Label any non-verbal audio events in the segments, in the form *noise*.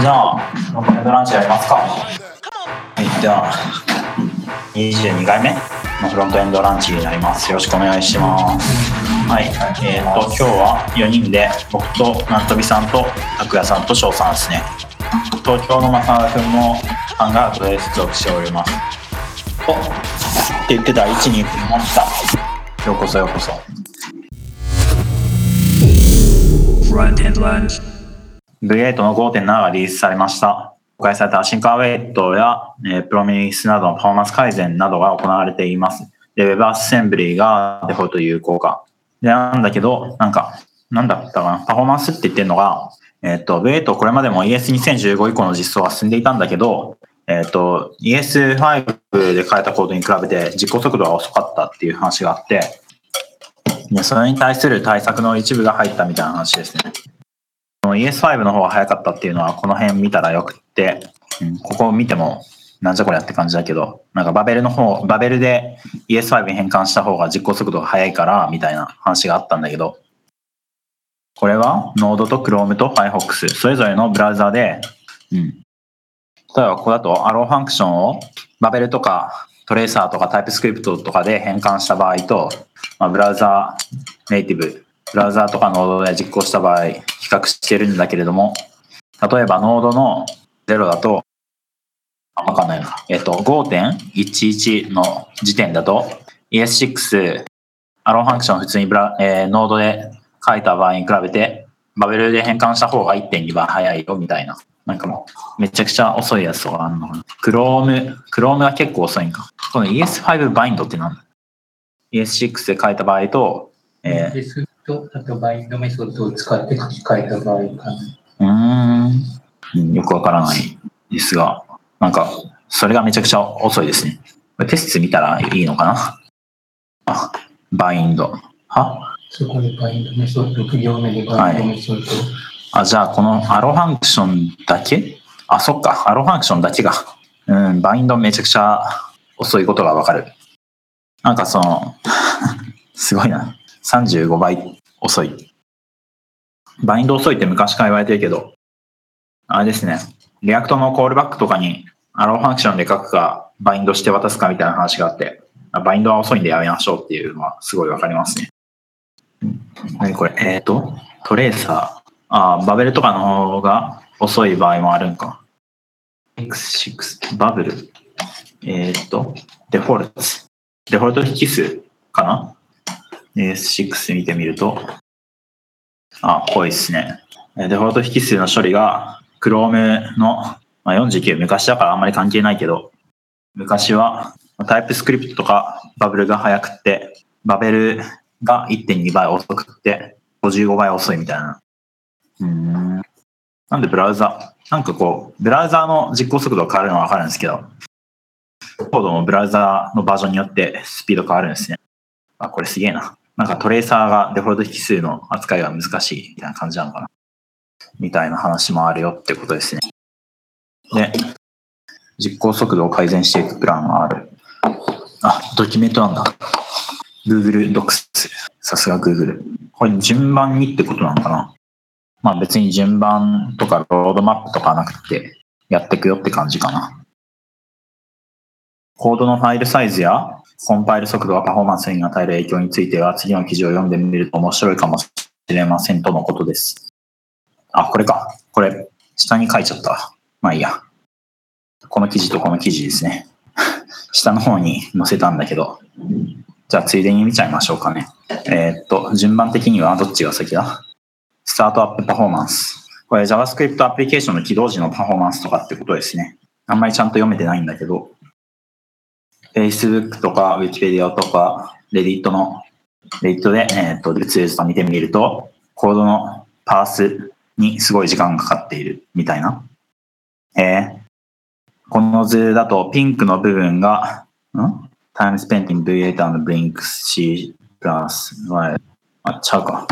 じゃあ、ロングランチやりますか。はい、では、22回目のフロントエンドランチになります。よろしくお願いします。はい、えっ、と、今日は4人で、僕となんとびさんと、拓也さんと翔さんですね。東京の正田君も、ハンガードで出力しております。おって言ってた位置に来ました。ようこそようこそ。Run and Lunch. V8 の5.7がリリースされました。公開されたシンカーウェイトや、えープロミスなどのパフォーマンス改善などが行われています。で、Web アッセンブリーがデフォルト有効化。で、なんだけど、なんか、なんだったかな、パフォーマンスって言ってるのが、えっ、と、V8 これまでも ES2015 以降の実装は進んでいたんだけど、えっ、と、ES5 で書いたコードに比べて実行速度が遅かったっていう話があって、それに対する対策の一部が入ったみたいな話ですね。の ES5 の方が早かったっていうのはこの辺見たらよくって、うん、ここ見てもなんじゃこりゃって感じだけど、なんかバベルの方、バベルで ES5 に変換した方が実行速度が速いからみたいな話があったんだけど、これは Node と Chrome と Firefox それぞれのブラウザで、うん。例えばここだと Arrow ファンクションをバベルとかトレーサーとか TypeScript とかで変換した場合と、まあ、ブラウザネイティブ、ブラウザーとか Node で実行した場合、比較してるんだけれども、例えば Node の0だと、あ、わかんないな。えっと、5.11の時点だと、ES6、 arrow function 普通にブラ、えー Node で書いた場合に比べて、バベルで変換した方が1.2倍早いよみたいな。なんかもう、めちゃくちゃ遅いやつとかあるのかな。Chrome、Chrome が結構遅いんか。この ES5 バインドって何だ ?ES6 で書いた場合と、えーと、あと bind メソッドを使って書き換えた場合かな。うーんうんよくわからないですが、なんか、それがめちゃくちゃ遅いですね。テスト見たらいいのかな？あ、 bind。は？そこで bind メソッド、不行目で bind メソッド、あ、じゃあこの arrow function だけ？あ、そっか。 arrow function だけが。うん、 bind めちゃくちゃ遅いことがわかる。なんかその、*laughs* すごいな。35倍遅い。 bind 遅いって昔から言われてるけど、あれですね。 React のコールバックとかに arrow function で書くか、 bind して渡すかみたいな話があって、 bind は遅いんでやめましょうっていうのはすごいわかりますね。何これ？えっ、と、 Traceur。あーバベルとかの方が遅い場合もあるんか。X6、バブル？えっ、と、デフォルト。デフォルト引数かな？?S6 見てみると、あ、濃いですね。デフォルト引数の処理が Chrome の、まあ、49、昔だからあんまり関係ないけど、昔はタイプスクリプトとかバブルが速くって、バベルが1.2倍遅くって、55倍遅いみたいな。うん。なんでブラウザ、なんかこう、ブラウザの実行速度が変わるのはわかるんですけど、コードもブラウザのバージョンによってスピード変わるんですね。あ、これすげえな。なんかトレーサーがデフォルト引数の扱いが難しいみたいな感じなのかな。みたいな話もあるよってことですね。で、実行速度を改善していくプランがある。あ、ドキュメントなんだ。Google Docs。さすが Google。これ順番にってことなのかなまあ別に順番とかロードマップとかなくてやっていくよって感じかな。コードのファイルサイズやコンパイル速度がパフォーマンスに与える影響については次の記事を読んでみると面白いかもしれませんとのことです。あ、これか。これ、下に書いちゃった。まあいいや。この記事とこの記事ですね。*laughs* 下の方に載せたんだけど。じゃあついでに見ちゃいましょうかね。えーっと、順番的にはどっちが先だ？スタートアップパフォーマンス。これ JavaScript アプリケーションの起動時のパフォーマンスとかってことですね。あんまりちゃんと読めてないんだけど、Facebook とか Wikipedia とか Reddit の、Reddit で、えーっと、ツールとか見てみると、コードのパースにすごい時間がかかっているみたいな。えーこの図だとピンクの部分が、ん ?time spent in V8 and Blink C プラス Y。あ、ちゃうか。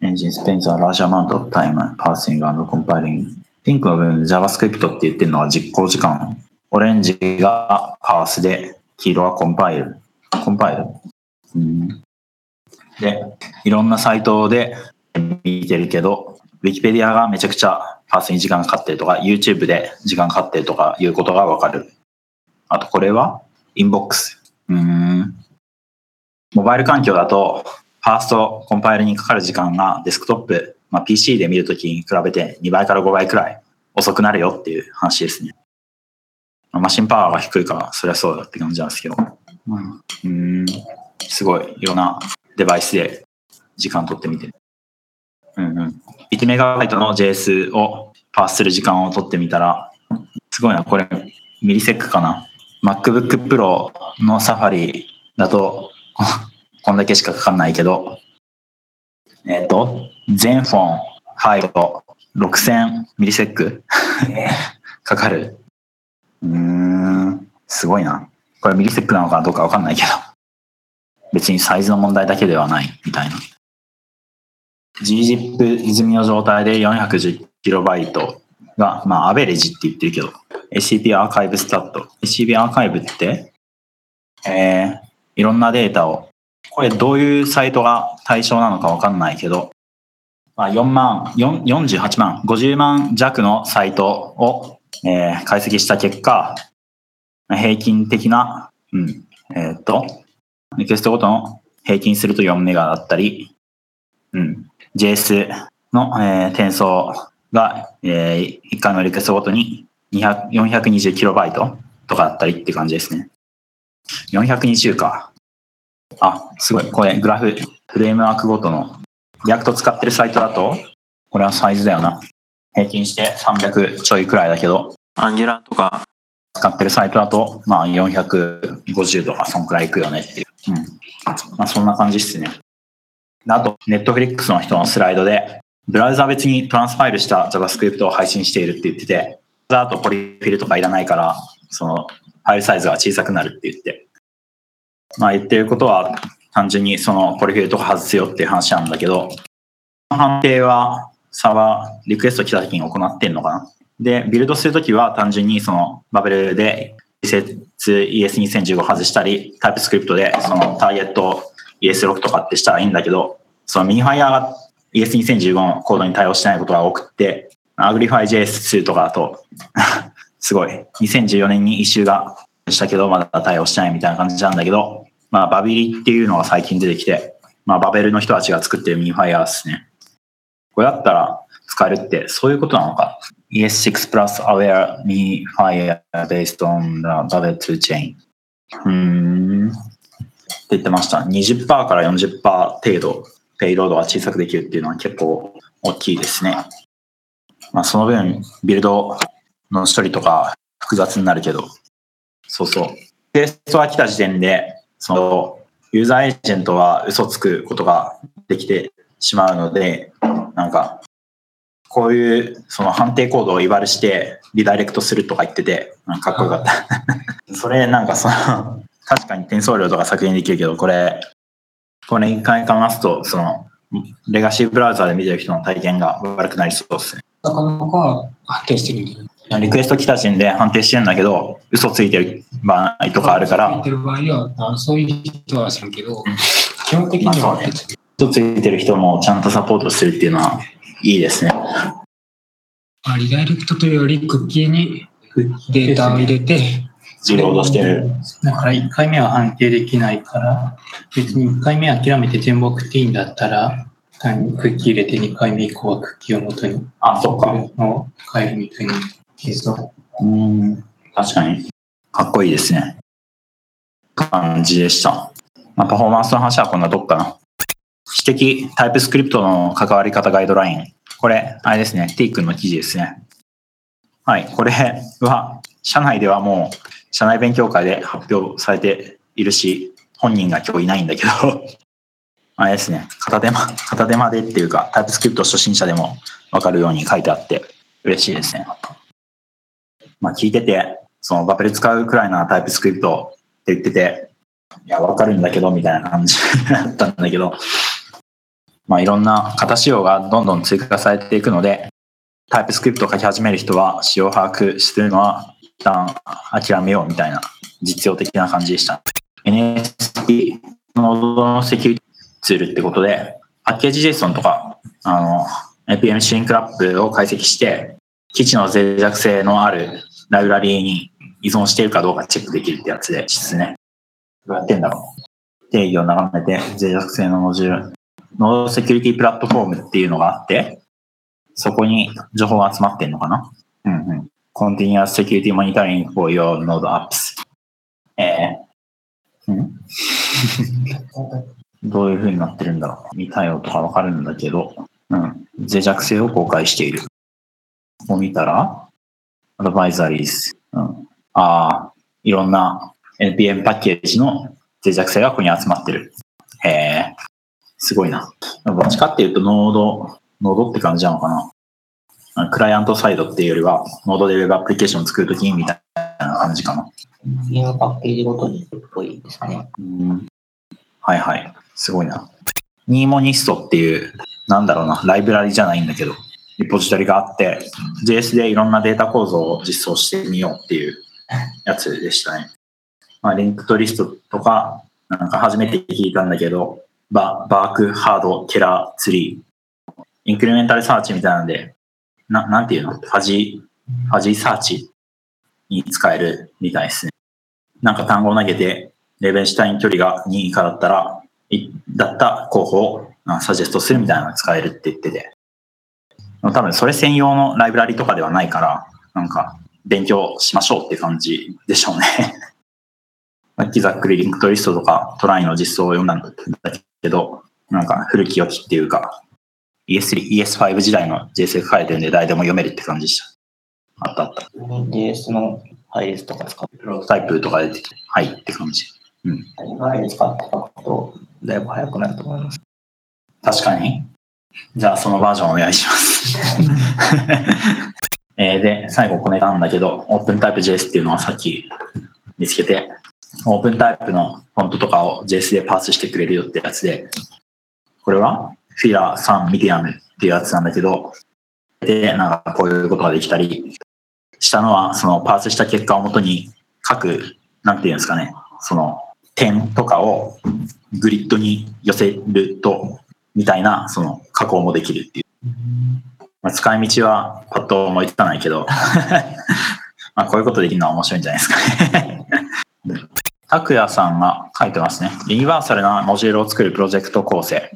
engine spends a large amount of time parsing and compiling ピンクの部分 JavaScript って言ってるのは実行時間。オレンジがパースで、黄色はコンパイル。コンパイル。うんで、いろんなサイトで見てるけど、Wikipedia がめちゃくちゃ parse に時間かかってるとか、YouTube で時間かかってるとかいうことがわかる。あとこれは Inbox。うん。モバイル環境だと、 parse とコンパイルにかかる時間がデスクトップ、まあ、PC で見るときに比べて2倍から5倍くらい遅くなるよっていう話ですね。まあマシンパワーが低いから、そりゃそうだって感じなんですけど。うん、うーんすごい、いろんなデバイスで時間取ってみて。うんうん。1メガバイトの JS をパースする時間を取ってみたら、すごいな、これ、ミリセックかな。MacBook Pro のサファリだと、こ *laughs* こんだけしかかかんないけど、えっ、と、全フォン入ると6000ミリセック *laughs* かかる。すごいな。これミリセックなのかどうかわかんないけど。別にサイズの問題だけではないみたいな。gzip 泉の状態で 410KB が、まあ、アベレージって言ってるけど、ACP アーカイブスタット。ACP アーカイブって、えー、いろんなデータを、これどういうサイトが対象なのかわかんないけど、まあ、4万、4 48万、50万弱のサイトを、えー解析した結果、平均的な、うん、えっ、と、リクエストごとの平均すると4メガだったり、うん、JS の、えー転送が、えー1回のリクエストごとに200 420キロバイトとかだったりって感じですね。420か。あ、すごい。これグラフ、フレームワークごとの、 React 使ってるサイトだと、これはサイズだよな。平均して300ちょいくらいだけど、アンギュラーとか使ってるサイトだと、まあ450とかそんくらいいくよねっていう。うん。まあそんな感じっすね。あと、ネットフリックスの人のスライドで、ブラウザ別にトランスファイルした JavaScript を配信しているって言ってて、あとポリフィルとかいらないから、その、ファイルサイズが小さくなるって言って。まあ言ってることは、単純にその polyfill とか外すよっていう話なんだけど、判定はサーバー、リクエスト来た時に行ってんのかな？で、ビルドするときは単純にそのバベルで移設 ES2015 外したり、 TypeScript でそのターゲット ES6 とかってしたらいいんだけど、その minifier が ES2015 のコードに対応してないことが多くて、 UglifyJS2 とかだと、*laughs* すごい、2014年に issue がしたけど、まだ対応してないみたいな感じなんだけど、まあ、バビリっていうのが最近出てきて、まあ、バベルの人たちが作ってるミニファイアですね。これだったら使えるって、そういうことなのか？ES6 plus aware mini fire based on the Babel to chain. うーん。って言ってました。20%から40%程度、ペイロードが小さくできるっていうのは結構大きいですね。まあ、その分、ビルドの処理とか複雑になるけど、そうそう。テストが来た時点で、その、ユーザーエージェントは嘘つくことができてしまうので、なんか、こういうその判定コードをイバルしてリダイレクトするとか言ってて、かかっこよかった。それなんかその、確かに転送量とか削減できるけど、これ、これ一回かますと、その、レガシーブラウザで見てる人の体験が悪くなりそうですね。なかなか判定してるんだよ。リクエスト来た時点で判定してるんだけど、嘘ついてる場合とかあるから言っ、てる場合は、あそういう人はするけど、基本的にはね嘘ついてる人もちゃんとサポートするっていうのはいいですね。まあリダイレクトというより、クッキーにデータを入れて、リロードしてる。だから1回目は判定できないから、別に1回目諦めて全部送っていいんだったら、単にクッキー入れて2回目以降はクッキーを元にあ、そっか。のを変えるみたいなケースをうん。確かに。かっこいいですね。感じでした。まあ、パフォーマンスの話はこんなとこかな。私的タイプスクリプトの関わり方ガイドライン。これ、あれですね。T 君の記事ですね。はい。これは、社内ではもう、社内勉強会で発表されているし、本人が今日いないんだけど、*laughs* あれですね。片手間、片手間でっていうか、タイプスクリプト初心者でもわかるように書いてあって、嬉しいですね。まあ聞いてて、そのバペル使うくらいなタイプスクリプトって言ってて、いや、わかるんだけど、みたいな感じだったんだけど、まあいろんな型仕様がどんどん追加されていくので、タイプスクリプトを書き始める人は仕様把握するのは一旦諦めようみたいな実用的な感じでした。NST ノードのセキュリティツールってことで、パッケージ JSON とか、あの、NPM シンクラップを解析して、基地の脆弱性のあるライブラリーに依存しているかどうかチェックできるってやつですね。どうやってんだろう。定義を眺めて脆弱性のモジュール、ノードセキュリティプラットフォームっていうのがあって、そこに情報が集まってんのかな？うんうん。Continuous Security Monitoring for your Node Apps。えー、ん？*laughs* どういう風になってるんだろう？見たよとかわかるんだけど、うん。脆弱性を公開している。ここ見たら、アドバイザリーズ。うん。ああ、いろんな NPM パッケージの脆弱性がここに集まってる。へえ、すごいな。どっちかっていうと、ノード、ノードって感じなのかな。あクライアントサイドっていうよりは、ノードで Web アプリケーションを作るときにみたいな感じかな。ゲームパッケージごとにっぽいですね。うんはいはい。すごいな。ニーモニストっていう、なんだろうな、ライブラリじゃないんだけど、リポジトリがあって、JS でいろんなデータ構造を実装してみようっていうやつでしたね。まあ、 linked list とか、なんか初めて聞いたんだけど、バ Burkhard Keller tree、 incremental search みたいなので、ななんていうの？ファジー、ファジーサーチに使えるみたいですね。なんか単語を投げて、レベンシュタイン距離が2以下だったら、だった候補をサジェストするみたいなのが使えるって言ってて。多分それ専用のライブラリとかではないから、なんか勉強しましょうって感じでしょうね。さっきざっくりリンクトリストとかトライの実装を読んだんだけど、なんか古き良きっていうか、ES3、ES5 時代の JS 書いてるんで誰でも読めるって感じでした。あったあった。JS の配列とか使って、プロトタイプとか出てきて、はいって感じ。うん。配列使って書くと、だいぶ早くなると思います。確かに。じゃあそのバージョンお願いします。*laughs* えーで、最後これなんだけど、OpenTypeJS っていうのはさっき見つけて、OpenType のフォントとかを JS でパースしてくれるよってやつで、これはフィラー3ミディアムっていうやつなんだけど、で、なんかこういうことができたりしたのは、そのパースした結果をもとに各、なんていうんですかね、その点とかをグリッドに寄せると、みたいな、その加工もできるっていう。まあ、使い道はパッと思いつかないけど、*laughs* まあこういうことできるのは面白いんじゃないですかね。拓也さんが書いてますね。ユニバーサルなモジュールを作るプロジェクト構成。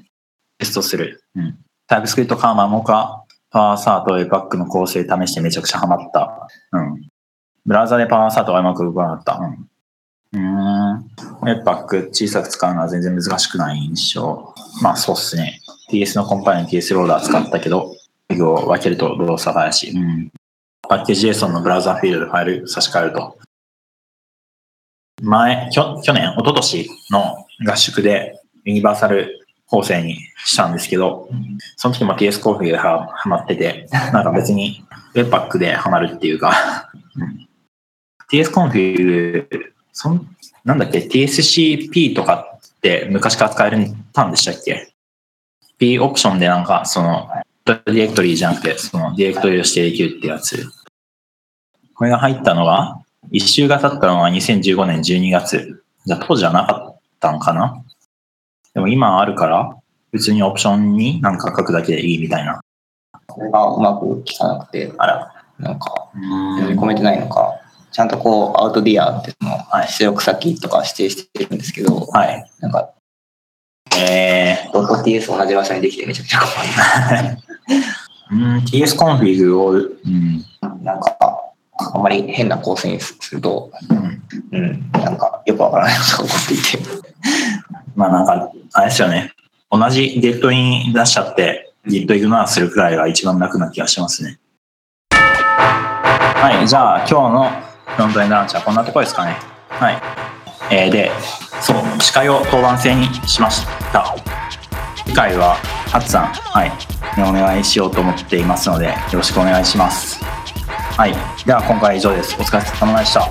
テストする。うん。タイプスクリプトカーマモカ、パワーサート、ウェブパックの構成試してめちゃくちゃハマった。うん。ブラウザでパワーサートがうまく動かなかった。うん。うん。 webpack 小さく使うのは全然難しくない印象。まあそうっすね。TS のコンパイルに TS ローダー使ったけど、タグを分けると動作が怪しい。うん。パッケージ JSON のブラウザフィールドファイル差し替えると。前、きょ去年、一昨年の合宿でユニバーサル構成にしたんですけど、その時も TS コンフィグでははまってて、なんか別に Webpack でハマるっていうか、うん TS コンフィグ、そんなんだっけ、TSCP とかって昔から使えるんたんでしたっけ ?P オプションでなんか、その、ディレクトリーじゃなくて、そのディレクトリーを指定できるってやつ。これが入ったのが、 issue が立ったのが2015年12月。じゃあ当時はなかったんかな？でも今あるから、普通にオプションになんか書くだけでいいみたいな。これがうまく効かなくて、あら。なんか、読み込めてないのか、ちゃんとこう、 outDir ってそのはい、出力先とか指定してるんですけど、はい。なんか、えドット TS 同じ場所にできてめちゃくちゃ困ー、*laughs* うん、 tsconfig を、うん、る。なんか、あんまり変な構成にすると、うん、なんか、よくわからないことが起こっていて、*laughs* まあなんか、あれですよね。同じゲットイン出しちゃって、ギットイグノアするくらいが一番楽な気がしますね。はい、じゃあ今日のフロントエンドランチはこんなところですかね。はい。えーで、そう、司会を当番制にしました。次回は、ハツさん、はい、にお願いしようと思っていますので、よろしくお願いします。はい。では今回は以上です。お疲れ様でした。